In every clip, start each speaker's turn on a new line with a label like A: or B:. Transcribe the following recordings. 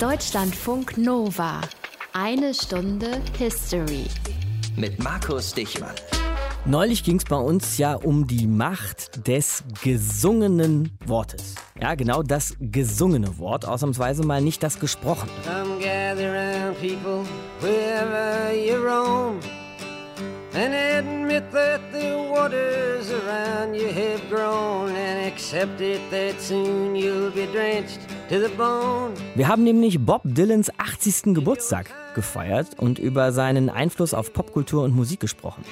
A: Deutschlandfunk Nova. Eine Stunde History.
B: Mit Markus Dichmann.
C: Neulich ging es bei uns ja um die Macht des gesungenen Wortes. Ja, genau das gesungene Wort, ausnahmsweise mal nicht das gesprochene.
D: Come gather round, people, wherever you roam, and admit that the waters around you have grown, and accept it that soon you'll be drenched.
C: Wir haben nämlich Bob Dylans 80. Geburtstag gefeiert und über seinen Einfluss auf Popkultur und Musik gesprochen.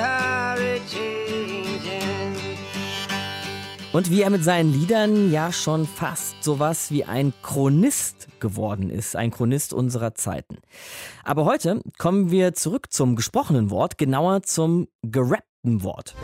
D: A-changing.
C: Und wie er mit seinen Liedern ja schon fast sowas wie ein Chronist geworden ist, ein Chronist unserer Zeiten. Aber heute kommen wir zurück zum gesprochenen Wort, genauer zum gerappten Wort.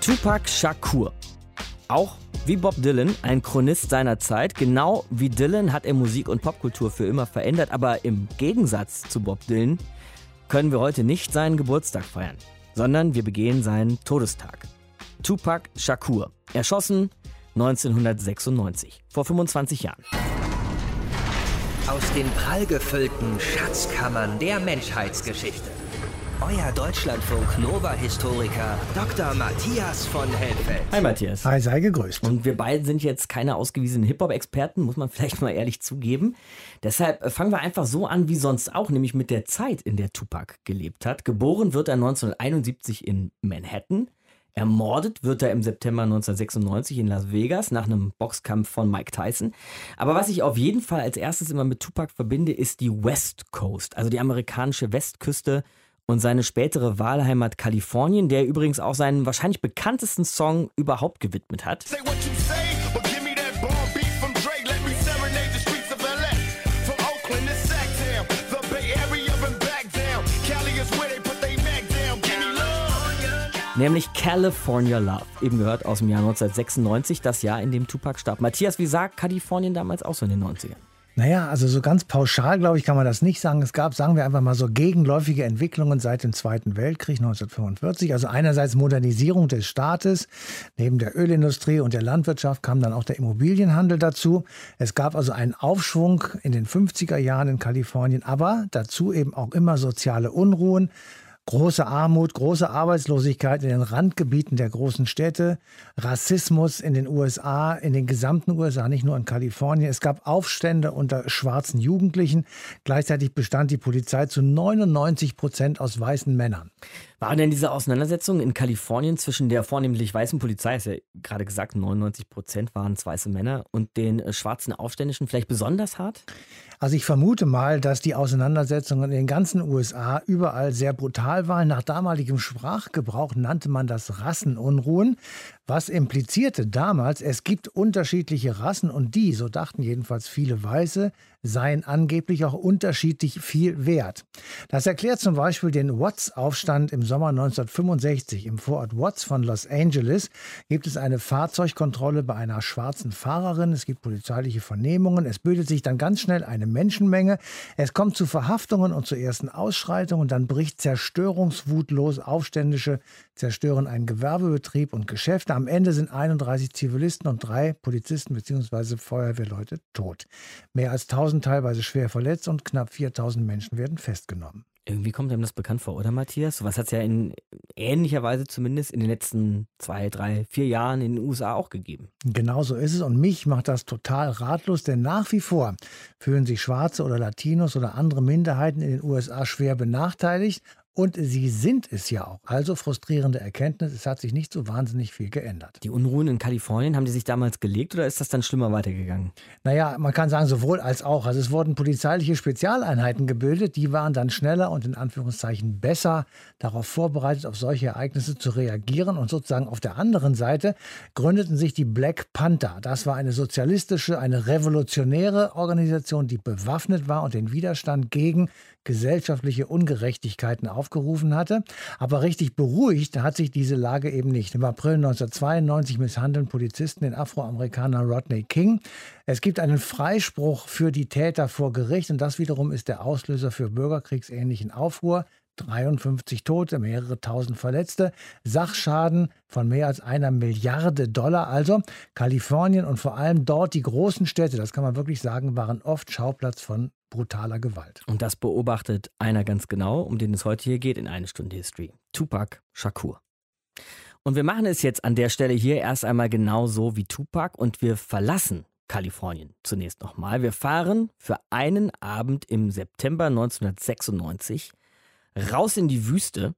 C: Tupac Shakur. Auch wie Bob Dylan, ein Chronist seiner Zeit. Genau wie Dylan hat er Musik und Popkultur für immer verändert. Aber im Gegensatz zu Bob Dylan können wir heute nicht seinen Geburtstag feiern, sondern wir begehen seinen Todestag. Tupac Shakur, erschossen 1996, vor 25 Jahren.
B: Aus den prallgefüllten Schatzkammern der Menschheitsgeschichte. Euer Deutschlandfunk Nova-Historiker Dr. Matthias von Helfeld.
C: Hi Matthias.
E: Hi, sei gegrüßt.
C: Und wir beiden sind jetzt keine ausgewiesenen Hip-Hop-Experten, muss man vielleicht mal ehrlich zugeben. Deshalb äh, fangen wir einfach so an wie sonst auch, nämlich mit der Zeit, in der Tupac gelebt hat. Geboren wird er 1971 in Manhattan. Ermordet wird er im September 1996 in Las Vegas nach einem Boxkampf von Mike Tyson. Aber was ich auf jeden Fall als erstes immer mit Tupac verbinde, ist die West Coast, also die amerikanische Westküste und seine spätere Wahlheimat Kalifornien, der übrigens auch seinen wahrscheinlich bekanntesten Song überhaupt gewidmet hat.
F: Say what you say.
C: Nämlich California Love, eben gehört aus dem Jahr 1996, das Jahr, in dem Tupac starb. Matthias, wie sah Kalifornien damals auch so in den 90ern?
E: Naja, also so ganz pauschal, glaube ich, kann man das nicht sagen. Es gab, sagen wir einfach mal so, gegenläufige Entwicklungen seit dem Zweiten Weltkrieg 1945. Also einerseits Modernisierung des Staates. Neben der Ölindustrie und der Landwirtschaft kam dann auch der Immobilienhandel dazu. Es gab also einen Aufschwung in den 50er Jahren in Kalifornien, aber dazu eben auch immer soziale Unruhen. Große Armut, große Arbeitslosigkeit in den Randgebieten der großen Städte, Rassismus in den USA, in den gesamten USA, nicht nur in Kalifornien. Es gab Aufstände unter schwarzen Jugendlichen. Gleichzeitig bestand die Polizei zu 99 Prozent aus weißen Männern.
C: Waren denn diese Auseinandersetzungen in Kalifornien zwischen der vornehmlich weißen Polizei, ist ja gerade gesagt, 99 Prozent waren es weiße Männer, und den äh, schwarzen Aufständischen vielleicht besonders hart?
E: Also ich vermute mal, dass die Auseinandersetzungen in den ganzen USA überall sehr brutal waren. Nach damaligem Sprachgebrauch nannte man das Rassenunruhen, was implizierte damals, es gibt unterschiedliche Rassen und die, so dachten jedenfalls viele Weiße, seien angeblich auch unterschiedlich viel wert. Das erklärt zum Beispiel den Watts-Aufstand im Sommer 1965. Im Vorort Watts von Los Angeles gibt es eine Fahrzeugkontrolle bei einer schwarzen Fahrerin. Es gibt polizeiliche Vernehmungen. Es bildet sich dann ganz schnell eine Menschenmenge. Es kommt zu Verhaftungen und zu ersten Ausschreitungen. Dann bricht Zerstörungswut los. Aufständische zerstören einen Gewerbebetrieb und Geschäfte. Am Ende sind 31 Zivilisten und drei Polizisten bzw. Feuerwehrleute tot. Mehr als 1000 teilweise schwer verletzt und knapp 4000 Menschen werden festgenommen.
C: Irgendwie kommt einem das bekannt vor, oder Matthias? Sowas hat es ja in ähnlicher Weise zumindest in den letzten zwei, drei, vier Jahren in den USA auch gegeben.
E: Genau so ist es und mich macht das total ratlos, denn nach wie vor fühlen sich Schwarze oder Latinos oder andere Minderheiten in den USA schwer benachteiligt. Und sie sind es ja auch. Also frustrierende Erkenntnis, es hat sich nicht so wahnsinnig viel geändert.
C: Die Unruhen in Kalifornien, haben die sich damals gelegt oder ist das dann schlimmer weitergegangen?
E: Naja, man kann sagen, sowohl als auch. Also es wurden polizeiliche Spezialeinheiten gebildet, die waren dann schneller und in Anführungszeichen besser darauf vorbereitet, auf solche Ereignisse zu reagieren. Und sozusagen auf der anderen Seite gründeten sich die Black Panther. Das war eine sozialistische, eine revolutionäre Organisation, die bewaffnet war und den Widerstand gegen gesellschaftliche Ungerechtigkeiten aufgerufen hatte. Aber richtig beruhigt hat sich diese Lage eben nicht. Im April 1992 misshandeln Polizisten den Afroamerikaner Rodney King. Es gibt einen Freispruch für die Täter vor Gericht und das wiederum ist der Auslöser für bürgerkriegsähnlichen Aufruhr. 53 Tote, mehrere tausend Verletzte, Sachschaden von mehr als einer Milliarde Dollar. Also Kalifornien und vor allem dort die großen Städte, das kann man wirklich sagen, waren oft Schauplatz von brutaler Gewalt.
C: Und das beobachtet einer ganz genau, um den es heute hier geht in eine Stunde History. Tupac Shakur. Und wir machen es jetzt an der Stelle hier erst einmal genau so wie Tupac und wir verlassen Kalifornien zunächst nochmal. Wir fahren für einen Abend im September 1996 raus in die Wüste,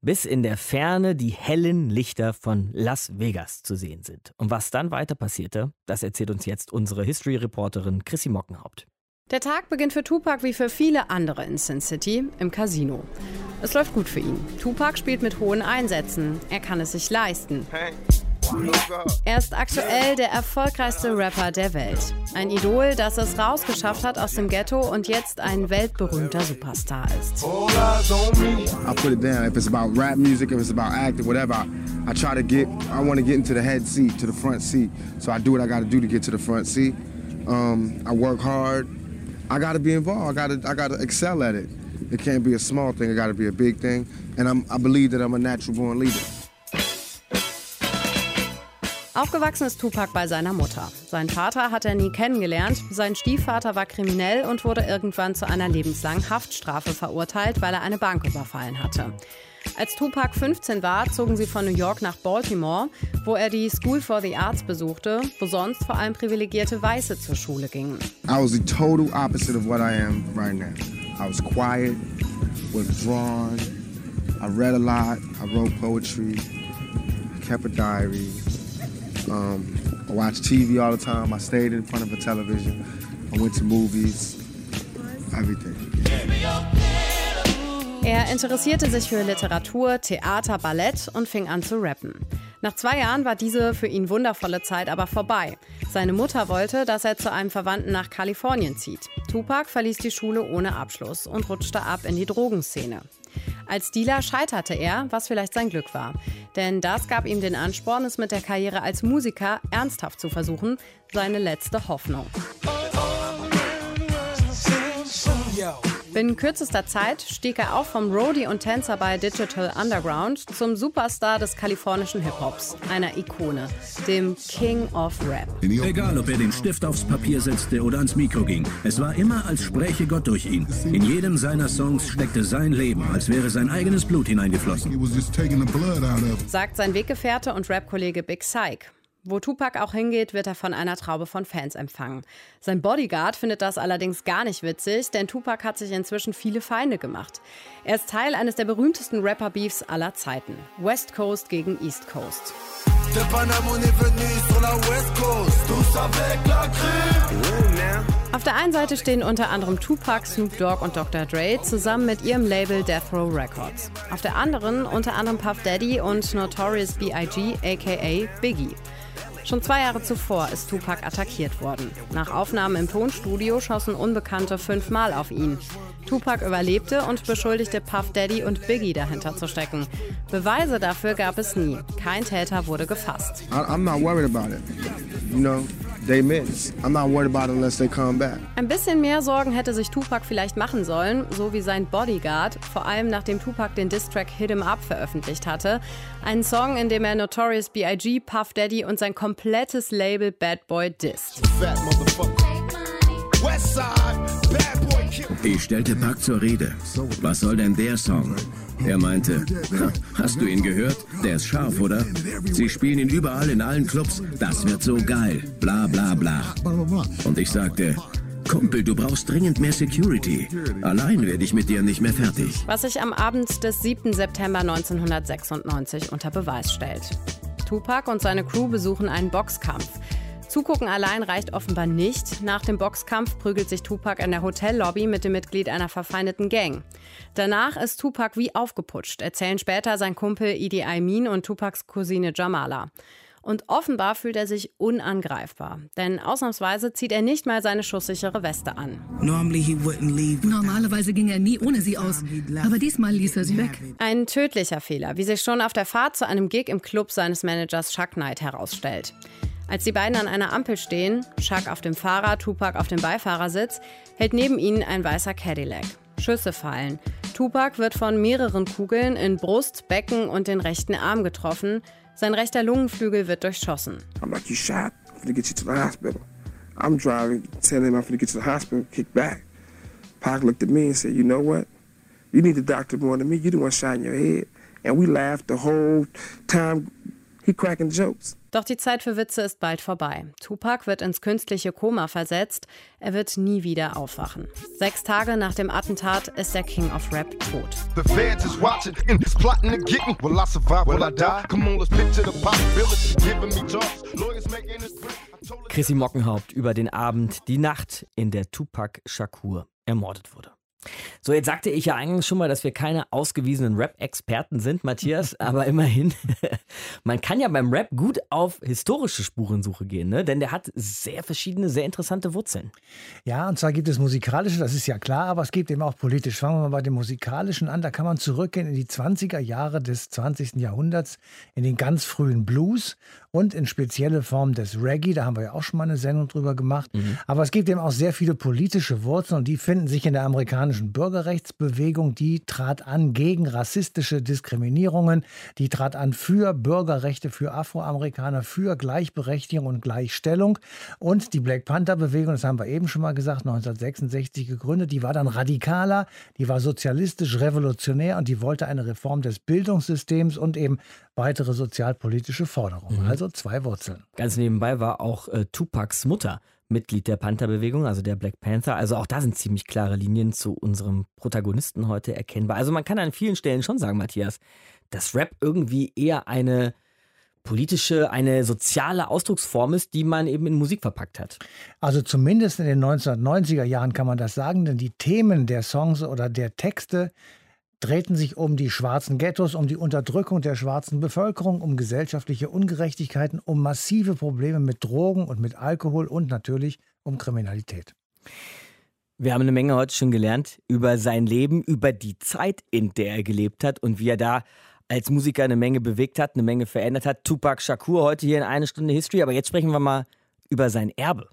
C: bis in der Ferne die hellen Lichter von Las Vegas zu sehen sind. Und was dann weiter passierte, das erzählt uns jetzt unsere History-Reporterin Chrissy Mockenhaupt.
G: Der Tag beginnt für Tupac wie für viele andere in Sin City im Casino. Es läuft gut für ihn. Tupac spielt mit hohen Einsätzen. Er kann es sich leisten. Er ist aktuell der erfolgreichste Rapper der Welt. Ein Idol, das es rausgeschafft hat aus dem Ghetto und jetzt ein weltberühmter Superstar ist.
H: I put it down. If it's about rap music, if it's about acting, whatever, I, try to get, I want to get into the head seat, to the front seat. So I do what I got do to get to the front seat. Um, I work hard. I got to be involved. I got to, I got to excel at it. It can't be a small thing. It got to be a big thing. And I'm, I believe that I'm a natural born leader.
G: Aufgewachsen ist Tupac bei seiner Mutter. Sein Vater hat er nie kennengelernt. Sein Stiefvater war kriminell und wurde irgendwann zu einer lebenslangen Haftstrafe verurteilt, weil er eine Bank überfallen hatte. Als Tupac 15 war, zogen sie von New York nach Baltimore, wo er die School for the Arts besuchte, wo sonst vor allem privilegierte Weiße zur Schule gingen.
H: I was the total opposite of what I am right now. I was quiet, withdrawn. I read a lot. I wrote poetry, kept a diary. Um, I watched TV all the time. I stayed in front of a television. I went to movies. Everything.
G: Er interessierte sich für Literatur, Theater, Ballett und fing an zu rappen. Nach zwei Jahren war diese für ihn wundervolle Zeit aber vorbei. Seine Mutter wollte, dass er zu einem Verwandten nach Kalifornien zieht. Tupac verließ die Schule ohne Abschluss und rutschte ab in die Drogenszene. Als Dealer scheiterte er, was vielleicht sein Glück war. Denn das gab ihm den Ansporn, es mit der Karriere als Musiker ernsthaft zu versuchen, seine letzte Hoffnung. Binnen kürzester Zeit stieg er auf vom Roadie und Tänzer bei Digital Underground zum Superstar des kalifornischen Hip-Hops, einer Ikone, dem King of Rap.
I: Egal, ob er den Stift aufs Papier setzte oder ans Mikro ging, es war immer, als spräche Gott durch ihn. In jedem seiner Songs steckte sein Leben, als wäre sein eigenes Blut hineingeflossen.
G: Sagt sein Weggefährte und Rap-Kollege Big Syke. Wo Tupac auch hingeht, wird er von einer Traube von Fans empfangen. Sein Bodyguard findet das allerdings gar nicht witzig, denn Tupac hat sich inzwischen viele Feinde gemacht. Er ist Teil eines der berühmtesten Rapper-Beefs aller Zeiten. West Coast gegen East Coast. Auf der einen Seite stehen unter anderem Tupac, Snoop Dogg und Dr. Dre zusammen mit ihrem Label Death Row Records. Auf der anderen unter anderem Puff Daddy und Notorious B.I.G. aka Biggie. Schon zwei Jahre zuvor ist Tupac attackiert worden. Nach Aufnahmen im Tonstudio schossen Unbekannte fünfmal auf ihn. Tupac überlebte und beschuldigte Puff Daddy und Biggie dahinter zu stecken. Beweise dafür gab es nie. Kein Täter wurde gefasst.
H: I, I'm not worried about it. You know, they miss. I'm not worried about it unless they come back.
G: Ein bisschen mehr Sorgen hätte sich Tupac vielleicht machen sollen, so wie sein Bodyguard, vor allem nachdem Tupac den Distrack Hit 'em Up veröffentlicht hatte. Einen Song, in dem er Notorious B.I.G., Puff Daddy und sein komplettes Label Bad Boy disst.
F: Fat motherfucker. Bad.
I: Ich stellte Pac zur Rede. Was soll denn der Song? Er meinte, "Ha, hast du ihn gehört? Der ist scharf, oder? Sie spielen ihn überall in allen Clubs. Das wird so geil. Bla bla bla. Und ich sagte, Kumpel, du brauchst dringend mehr Security. Allein werde ich mit dir nicht mehr fertig.
G: was sich am Abend des 7. September 1996 unter Beweis stellt. Tupac und seine Crew besuchen einen Boxkampf. Zugucken allein reicht offenbar nicht. Nach dem Boxkampf prügelt sich Tupac in der Hotellobby mit dem Mitglied einer verfeindeten Gang. Danach ist Tupac wie aufgeputscht, erzählen später sein Kumpel Idi Amin und Tupacs Cousine Jamala. Und offenbar fühlt er sich unangreifbar. Denn ausnahmsweise zieht er nicht mal seine schusssichere Weste an.
J: Normalerweise ging er nie ohne sie aus. Aber diesmal ließ er sie weg.
G: Ein tödlicher Fehler, wie sich schon auf der Fahrt zu einem Gig im Club seines Managers Chuck Knight herausstellt. Als die beiden an einer Ampel stehen, Chuck auf dem Fahrer, Tupac auf dem Beifahrersitz, hält neben ihnen ein weißer Cadillac. Schüsse fallen. Tupac wird von mehreren Kugeln in Brust, Becken und den rechten Arm getroffen. Sein rechter Lungenflügel wird durchschossen.
H: I'm like, you shot. I'm finna get you to the hospital. I'm driving, telling him I'm finna get you to the hospital, kick back. Pac looked at me and said, you know what? You need the doctor more than me. You the one shot in your head. And we laughed the whole time. He cracking jokes.
G: Doch die Zeit für Witze ist bald vorbei. Tupac wird ins künstliche Koma versetzt. Er wird nie wieder aufwachen. Sechs Tage nach dem Attentat ist der King of Rap tot.
C: Chrissy Mockenhaupt über den Abend, die Nacht, in der Tupac Shakur ermordet wurde. So, jetzt sagte ich ja eingangs schon mal, dass wir keine ausgewiesenen Rap-Experten sind, Matthias, aber immerhin, man kann ja beim Rap gut auf historische Spurensuche gehen, ne? denn der hat sehr verschiedene, sehr interessante Wurzeln.
E: Ja, und zwar gibt es musikalische, das ist ja klar, aber es gibt eben auch politisch. Fangen wir mal bei dem musikalischen an. Da kann man zurückgehen in die 20er Jahre des 20. Jahrhunderts, in den ganz frühen Blues und in spezielle Formen des Reggae. Da haben wir ja auch schon mal eine Sendung drüber gemacht. Aber es gibt eben auch sehr viele politische Wurzeln und die finden sich in der amerikanischen Bürgerrechtsbewegung. Die trat an gegen rassistische Diskriminierungen. Die trat an für Bürgerrechte für Afroamerikaner, für Gleichberechtigung und Gleichstellung. Und die Black Panther-Bewegung, das haben wir eben schon mal gesagt, 1966 gegründet, die war dann radikaler, die war sozialistisch, revolutionär und die wollte eine Reform des Bildungssystems und eben weitere sozialpolitische Forderungen. Also zwei Wurzeln.
C: Ganz nebenbei war auch äh, Tupacs Mutter Mitglied der Panther-Bewegung, also der Black Panther. Also auch da sind ziemlich klare Linien zu unserem Protagonisten heute erkennbar. Also man kann an vielen Stellen schon sagen, Matthias, dass Rap irgendwie eher eine politische, eine soziale Ausdrucksform ist, die man eben in Musik verpackt hat.
E: Also zumindest in den 1990er Jahren kann man das sagen, denn die Themen der Songs oder der Texte drehten sich um die schwarzen Ghettos, um die Unterdrückung der schwarzen Bevölkerung, um gesellschaftliche Ungerechtigkeiten, um massive Probleme mit Drogen und mit Alkohol und natürlich um Kriminalität.
C: Wir haben eine Menge heute schon gelernt über sein Leben, über die Zeit, in der er gelebt hat und wie er da als Musiker eine Menge bewegt hat, eine Menge verändert hat. Tupac Shakur heute hier in eine Stunde History, aber jetzt sprechen wir mal über sein Erbe.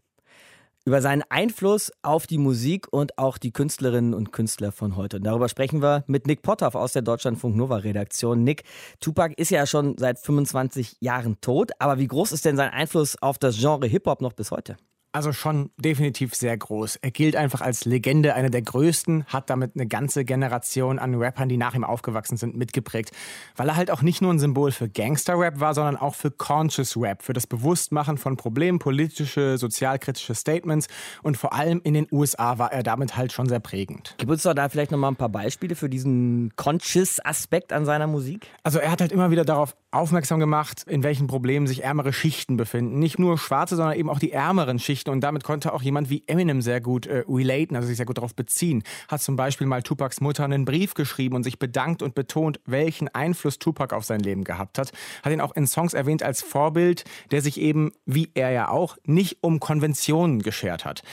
C: Über seinen Einfluss auf die Musik und auch die Künstlerinnen und Künstler von heute. Und darüber sprechen wir mit Nick Potthoff aus der Deutschlandfunk Nova Redaktion. Nick, Tupac ist ja schon seit 25 Jahren tot, aber wie groß ist denn sein Einfluss auf das Genre Hip-Hop noch bis heute?
K: Also schon definitiv sehr groß. Er gilt einfach als Legende, einer der größten, hat damit eine ganze Generation an Rappern, die nach ihm aufgewachsen sind, mitgeprägt. Weil er halt auch nicht nur ein Symbol für Gangster-Rap war, sondern auch für Conscious Rap, für das Bewusstmachen von Problemen, politische, sozialkritische Statements. Und vor allem in den USA war er damit halt schon sehr prägend.
C: Gib uns doch da vielleicht nochmal ein paar Beispiele für diesen Conscious-Aspekt an seiner Musik.
K: Also er hat halt immer wieder darauf aufmerksam gemacht, in welchen Problemen sich ärmere Schichten befinden. Nicht nur schwarze, sondern eben auch die ärmeren Schichten. Und damit konnte auch jemand wie Eminem sehr gut äh, relaten, also sich sehr gut darauf beziehen. Hat zum Beispiel mal Tupacs Mutter einen Brief geschrieben und sich bedankt und betont, welchen Einfluss Tupac auf sein Leben gehabt hat. Hat ihn auch in Songs erwähnt als Vorbild, der sich eben, wie er ja auch, nicht um Konventionen geschert hat.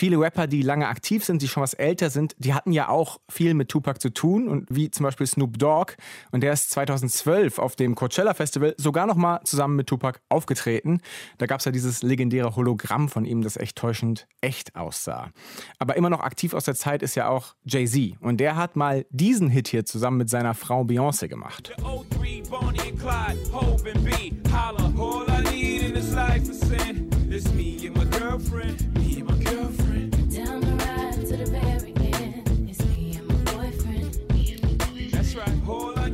K: Viele Rapper, die lange aktiv sind, die schon was älter sind, die hatten ja auch viel mit Tupac zu tun. Und wie zum Beispiel Snoop Dogg. Und der ist 2012 auf dem Coachella Festival sogar noch mal zusammen mit Tupac aufgetreten. Da gab es ja dieses legendäre Hologramm von ihm, das echt täuschend echt aussah. Aber immer noch aktiv aus der Zeit ist ja auch Jay-Z. Und der hat mal diesen Hit hier zusammen mit seiner Frau Beyoncé gemacht.
L: 03 Bonnie and Clyde, Hove and B, holla. All I need in this life is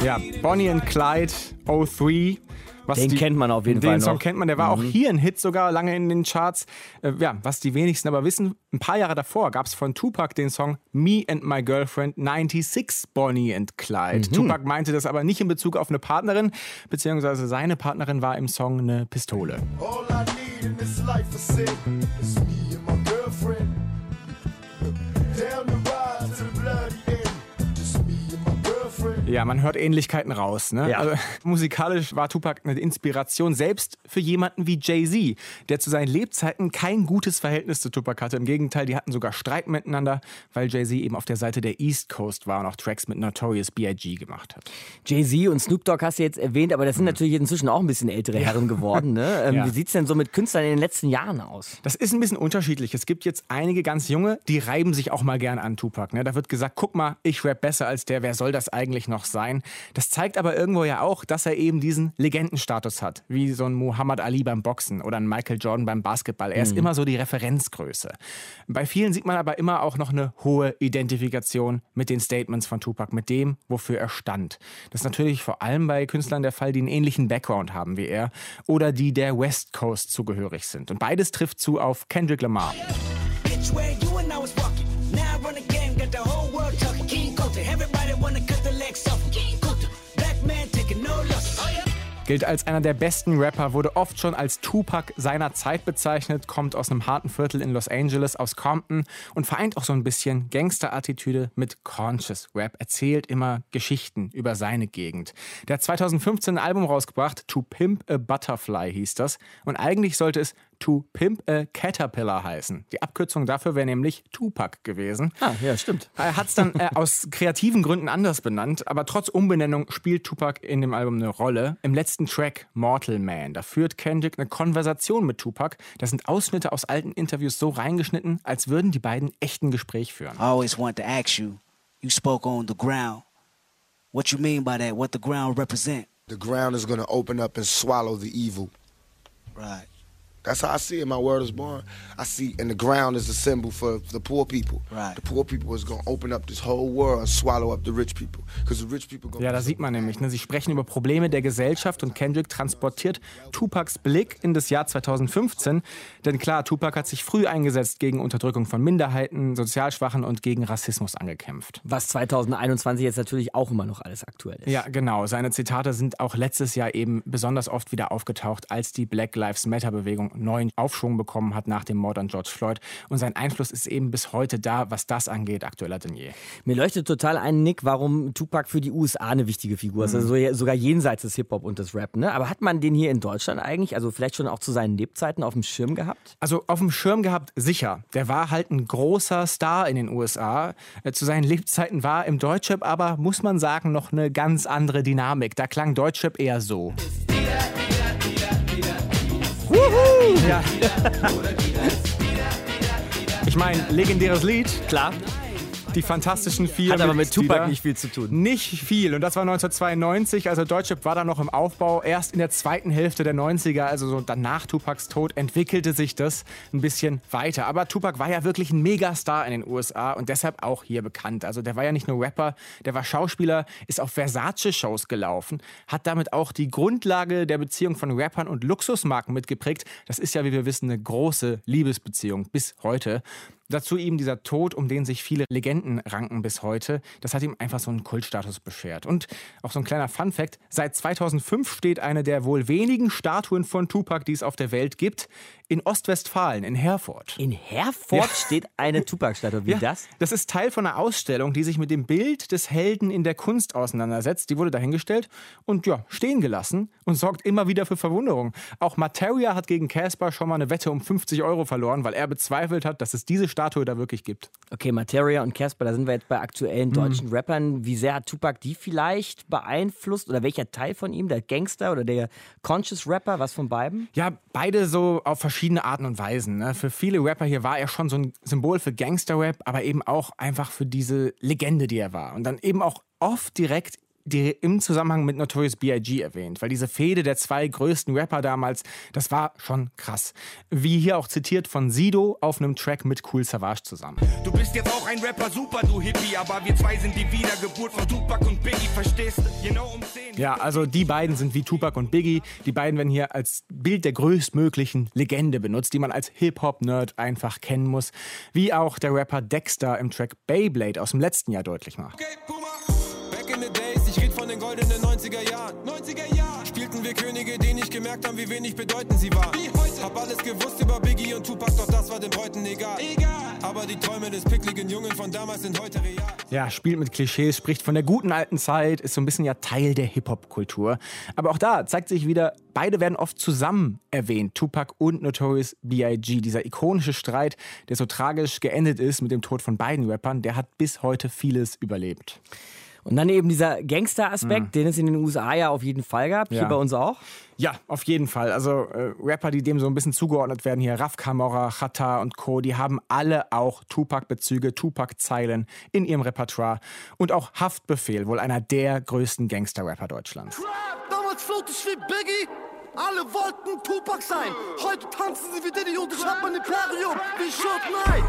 K: Ja, Bonnie and Clyde 03. Was
C: Den
K: die-
C: kennt man auf jeden
K: den
C: Fall
K: Song
C: noch.
K: kennt man, der war auch
C: Mhm.
K: hier ein Hit sogar lange in den Charts. Äh, ja, was die wenigsten aber wissen, ein paar Jahre davor gab es von Tupac den Song Me and My Girlfriend 96 Bonnie and Clyde.
C: Mhm.
K: Tupac meinte das aber nicht in Bezug auf eine Partnerin, beziehungsweise seine Partnerin war im Song eine Pistole.
F: All I need in this life is sin. It's me
K: Ja, man hört Ähnlichkeiten raus. Ne?
C: Ja.
K: Also, musikalisch war Tupac eine Inspiration, selbst für jemanden wie Jay-Z, der zu seinen Lebzeiten kein gutes Verhältnis zu Tupac hatte. Im Gegenteil, die hatten sogar Streit miteinander, weil Jay-Z eben auf der Seite der East Coast war und auch Tracks mit Notorious B.I.G. gemacht hat.
C: Jay-Z und Snoop Dogg hast du jetzt erwähnt, aber das sind natürlich inzwischen auch ein bisschen ältere Herren geworden. Ne? Ähm,
K: Ja.
C: Wie sieht es denn so mit Künstlern in den letzten Jahren aus?
K: Das ist ein bisschen unterschiedlich. Es gibt jetzt einige ganz junge, die reiben sich auch mal gern an Tupac. Ne? Da wird gesagt, guck mal, ich rap besser als der, wer soll das eigentlich noch sein? Das zeigt aber irgendwo ja auch, dass er eben diesen Legendenstatus hat, wie so ein Muhammad Ali beim Boxen oder ein Michael Jordan beim Basketball. Er ist
C: Mhm.
K: immer so die Referenzgröße. Bei vielen sieht man aber immer auch noch eine hohe Identifikation mit den Statements von Tupac, mit dem, wofür er stand. Das ist natürlich vor allem bei Künstlern der Fall, die einen ähnlichen Background haben wie er oder die der West Coast zugehörig sind. Und beides trifft zu auf Kendrick Lamar.
M: Bitch,
K: Gilt als einer der besten Rapper, wurde oft schon als Tupac seiner Zeit bezeichnet, kommt aus einem harten Viertel in Los Angeles, aus Compton und vereint auch so ein bisschen Gangster-Attitüde mit Conscious Rap, erzählt immer Geschichten über seine Gegend. Der hat 2015 ein Album rausgebracht, To Pimp a Butterfly hieß das und eigentlich sollte es To Pimp a Caterpillar heißen. Die Abkürzung dafür wäre nämlich Tupac gewesen.
C: Ah, ja, stimmt.
K: Er hat es dann äh, aus kreativen Gründen anders benannt, aber trotz Umbenennung spielt Tupac in dem Album eine Rolle. Im letzten Track Mortal Man, da führt Kendrick eine Konversation mit Tupac. Da sind Ausschnitte aus alten Interviews so reingeschnitten, als würden die beiden echt ein Gespräch führen.
N: I always wanted to ask you, you spoke on the ground. What you mean by that? What the ground represent?
H: The ground is going to open up and swallow the evil.
N: Right.
H: That's how I see it. My word is born. I see, and the ground is a symbol for the poor people.
N: Right.
H: The poor people is going to open up this whole world and swallow up the rich people. Because the rich people
K: Ja, da sieht man nämlich, ne? sie sprechen über Probleme der Gesellschaft und Kendrick transportiert Tupacs Blick in das Jahr 2015. Denn klar, Tupac hat sich früh eingesetzt gegen Unterdrückung von Minderheiten, Sozialschwachen und gegen Rassismus angekämpft.
C: Was 2021 jetzt natürlich auch immer noch alles aktuell ist.
K: Ja, genau. Seine Zitate sind auch letztes Jahr eben besonders oft wieder aufgetaucht, als die Black Lives Matter-Bewegung neuen Aufschwung bekommen hat nach dem Mord an George Floyd. Und sein Einfluss ist eben bis heute da, was das angeht, aktueller denn je.
C: Mir leuchtet total ein, Nick, warum Tupac für die USA eine wichtige Figur ist.
K: Mhm.
C: Also so- sogar jenseits des Hip-Hop und des Rap. Ne? Aber hat man den hier in Deutschland eigentlich, also vielleicht schon auch zu seinen Lebzeiten auf dem Schirm gehabt?
K: Also auf dem Schirm gehabt, sicher. Der war halt ein großer Star in den USA. Äh, Zu seinen Lebzeiten war im Deutschrap aber, muss man sagen, noch eine ganz andere Dynamik. Da klang Deutschrap eher so. Ja. Ich meine, legendäres Lied, klar. Die Fantastischen Vier.
C: Hat aber mit Tupac nicht viel zu tun.
K: Nicht viel. Und das war 1992. Also Deutschrap war da noch im Aufbau. Erst in der zweiten Hälfte der 90er, also so danach Tupacs Tod, entwickelte sich das ein bisschen weiter. Aber Tupac war ja wirklich ein Megastar in den USA und deshalb auch hier bekannt. Also der war ja nicht nur Rapper, der war Schauspieler, ist auf Versace-Shows gelaufen, hat damit auch die Grundlage der Beziehung von Rappern und Luxusmarken mitgeprägt. Das ist ja, wie wir wissen, eine große Liebesbeziehung bis heute. Dazu eben dieser Tod, um den sich viele Legenden ranken bis heute. Das hat ihm einfach so einen Kultstatus beschert. Und auch so ein kleiner Fun-Fact: Seit 2005 steht eine der wohl wenigen Statuen von Tupac, die es auf der Welt gibt, in Ostwestfalen, in Herford.
C: In Herford steht eine Tupac-Statue. Wie
K: Ja,
C: das?
K: Das ist Teil von einer Ausstellung, die sich mit dem Bild des Helden in der Kunst auseinandersetzt. Die wurde dahingestellt und ja, stehen gelassen und sorgt immer wieder für Verwunderung. Auch Materia hat gegen Casper schon mal eine Wette um 50 Euro verloren, weil er bezweifelt hat, dass es diese Statue da wirklich gibt.
C: Okay, Materia und Casper, da sind wir jetzt bei
K: Mhm.
C: aktuellen deutschen Rappern. Wie sehr hat Tupac die vielleicht beeinflusst? Oder welcher Teil von ihm? Der Gangster oder der Conscious Rapper? Was von beiden?
K: Ja, beide so auf verschiedene Arten und Weisen. Ne? Für viele Rapper hier war er schon so ein Symbol für Gangster-Rap, aber eben auch einfach für diese Legende, die er war. Und dann eben auch oft direkt die im Zusammenhang mit Notorious B.I.G. erwähnt, weil diese Fehde der zwei größten Rapper damals, das war schon krass. Wie hier auch zitiert von Sido auf einem Track mit Cool Savage zusammen.
O: Du bist jetzt auch ein Rapper, super, du Hippie, aber wir zwei sind die Wiedergeburt von Tupac und Biggie, verstehst du? Genau um 10.
K: Ja, also die beiden sind wie Tupac und Biggie. Die beiden werden hier als Bild der größtmöglichen Legende benutzt, die man als Hip-Hop-Nerd einfach kennen muss. Wie auch der Rapper Dexter im Track Beyblade aus dem letzten Jahr deutlich macht.
P: Days, ich red von den goldenen 90 90er Jahren. 90er Jahren. Spielten wir Könige, die nicht gemerkt haben, wie wenig bedeutend sie waren. Wie heute. Hab alles gewusst über Biggie und Tupac, doch das war den Bräuten egal. Egal. Aber die Träume des pickligen Jungen von damals sind heute real.
K: Ja, spielt mit Klischees, spricht von der guten alten Zeit, ist so ein bisschen ja Teil der Hip-Hop-Kultur. Aber auch da zeigt sich wieder, beide werden oft zusammen erwähnt, Tupac und Notorious B.I.G. Dieser ikonische Streit, der so tragisch geendet ist mit dem Tod von beiden Rappern, der hat bis heute vieles überlebt.
C: Und dann eben dieser Gangster-Aspekt,
K: Mhm.
C: den es in den USA ja auf jeden Fall gab, hier
K: Ja.
C: bei uns auch.
K: Ja, auf jeden Fall. Also äh, Rapper, die dem so ein bisschen zugeordnet werden, hier Raf Kamora, Chata und Co., die haben alle auch Tupac-Bezüge, Tupac-Zeilen in ihrem Repertoire. Und auch Haftbefehl, wohl einer der größten Gangster-Rapper Deutschlands.
F: Damals flog ich wie Biggie. Alle wollten Tupac sein. Heute tanzen sie wie Diddy und ich hab mein Imperium wie Shoot Knight.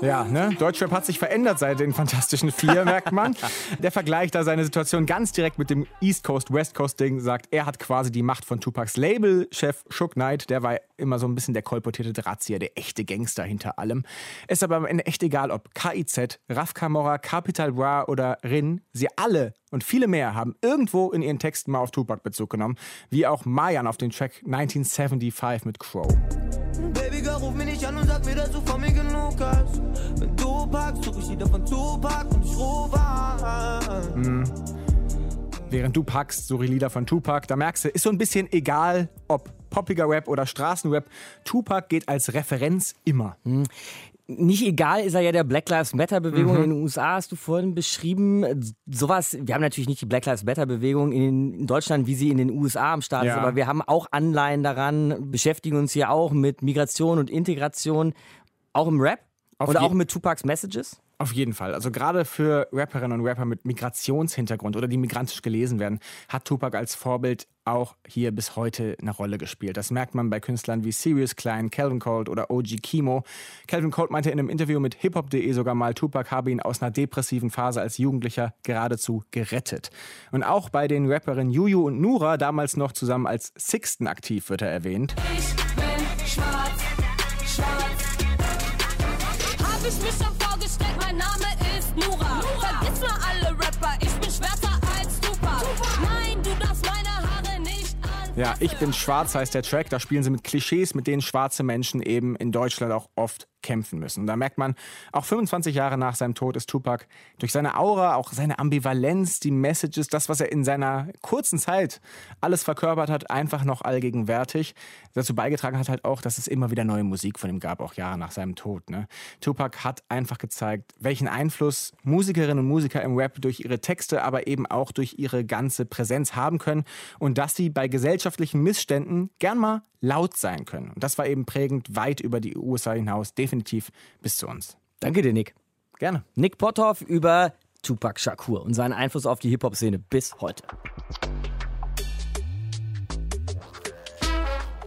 K: Ja, ne? Deutschrap hat sich verändert seit den Fantastischen Vier, merkt man. Der vergleicht da seine Situation ganz direkt mit dem East Coast, West Coast Ding, sagt, er hat quasi die Macht von Tupacs Label-Chef Shook Knight, der war immer so ein bisschen der kolportierte Drahtzieher, der echte Gangster hinter allem. Ist aber am Ende echt egal, ob KIZ, Raf Kamora, Capital Bra oder Rin, sie alle und viele mehr haben irgendwo in ihren Texten mal auf Tupac Bezug genommen, wie auch Mayan auf dem Track 1975 mit Crow.
Q: Baby Girl, ruf mich nicht an und sag mir, dass du von mir genug hast. Wenn du packst, such ich Lieder von Tupac und ich rufe an.
K: Mhm. Während du packst, suche ich Lieder von Tupac, da merkst du, ist so ein bisschen egal, ob poppiger Rap oder Straßenrap. Tupac geht als Referenz immer.
C: Nicht egal ist er ja der Black Lives Matter Bewegung
K: Mhm.
C: in den USA, hast du vorhin beschrieben. Sowas, wir haben natürlich nicht die Black Lives Matter Bewegung in, in Deutschland, wie sie in den USA am Start ist,
K: Ja.
C: aber wir haben auch Anleihen daran, beschäftigen uns hier auch mit Migration und Integration, auch im Rap
K: Auf
C: oder
K: je-
C: auch mit Tupacs Messages.
K: Auf jeden Fall. Also gerade für Rapperinnen und Rapper mit Migrationshintergrund oder die migrantisch gelesen werden, hat Tupac als Vorbild auch hier bis heute eine Rolle gespielt. Das merkt man bei Künstlern wie Sirius Klein, Calvin Colt oder OG Kimo. Calvin Colt meinte in einem Interview mit hiphop.de sogar mal, Tupac habe ihn aus einer depressiven Phase als Jugendlicher geradezu gerettet. Und auch bei den Rapperinnen Juju und Nura, damals noch zusammen als Sixten aktiv, wird er erwähnt.
R: Ich bin schwarz, schwarz. Hab ich mich Name ist Nura. Vergiss mal alle Rapper, ich bin schwärzer als Tupac. Nein, du darfst meine Haare nicht an.
K: Ja, ich bin schwarz heißt der Track. Da spielen sie mit Klischees, mit denen schwarze Menschen eben in Deutschland auch oft kämpfen müssen. Und da merkt man, auch 25 Jahre nach seinem Tod ist Tupac durch seine Aura, auch seine Ambivalenz, die Messages, das, was er in seiner kurzen Zeit alles verkörpert hat, einfach noch allgegenwärtig. Dazu beigetragen hat halt auch, dass es immer wieder neue Musik von ihm gab, auch Jahre nach seinem Tod. Ne? Tupac hat einfach gezeigt, welchen Einfluss Musikerinnen und Musiker im Rap durch ihre Texte, aber eben auch durch ihre ganze Präsenz haben können und dass sie bei gesellschaftlichen Missständen gern mal laut sein können. Und das war eben prägend weit über die USA hinaus, definitiv bis zu uns.
C: Danke dir, Nick.
K: Gerne.
C: Nick Potthoff über Tupac Shakur und seinen Einfluss auf die Hip-Hop-Szene bis heute.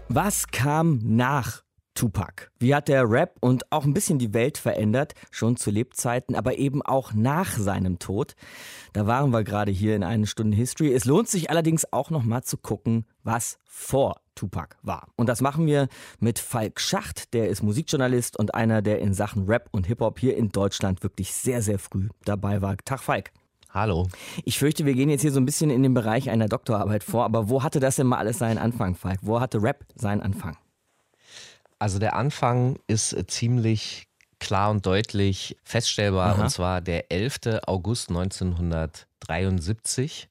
C: Was kam nach Tupac? Wie hat der Rap und auch ein bisschen die Welt verändert, schon zu Lebzeiten, aber eben auch nach seinem Tod? Da waren wir gerade hier in einer Stunde History. Es lohnt sich allerdings auch noch mal zu gucken, was vor Tupac war. Und das machen wir mit Falk Schacht, der ist Musikjournalist und einer, der in Sachen Rap und Hip-Hop hier in Deutschland wirklich sehr, sehr früh dabei war. Tag Falk.
S: Hallo.
C: Ich fürchte, wir gehen jetzt hier so ein bisschen in den Bereich einer Doktorarbeit vor, aber wo hatte das denn mal alles seinen Anfang, Falk? Wo hatte Rap seinen Anfang?
S: Also der Anfang ist äh, ziemlich klar und deutlich feststellbar,
C: Aha.
S: und zwar der 11. August 1973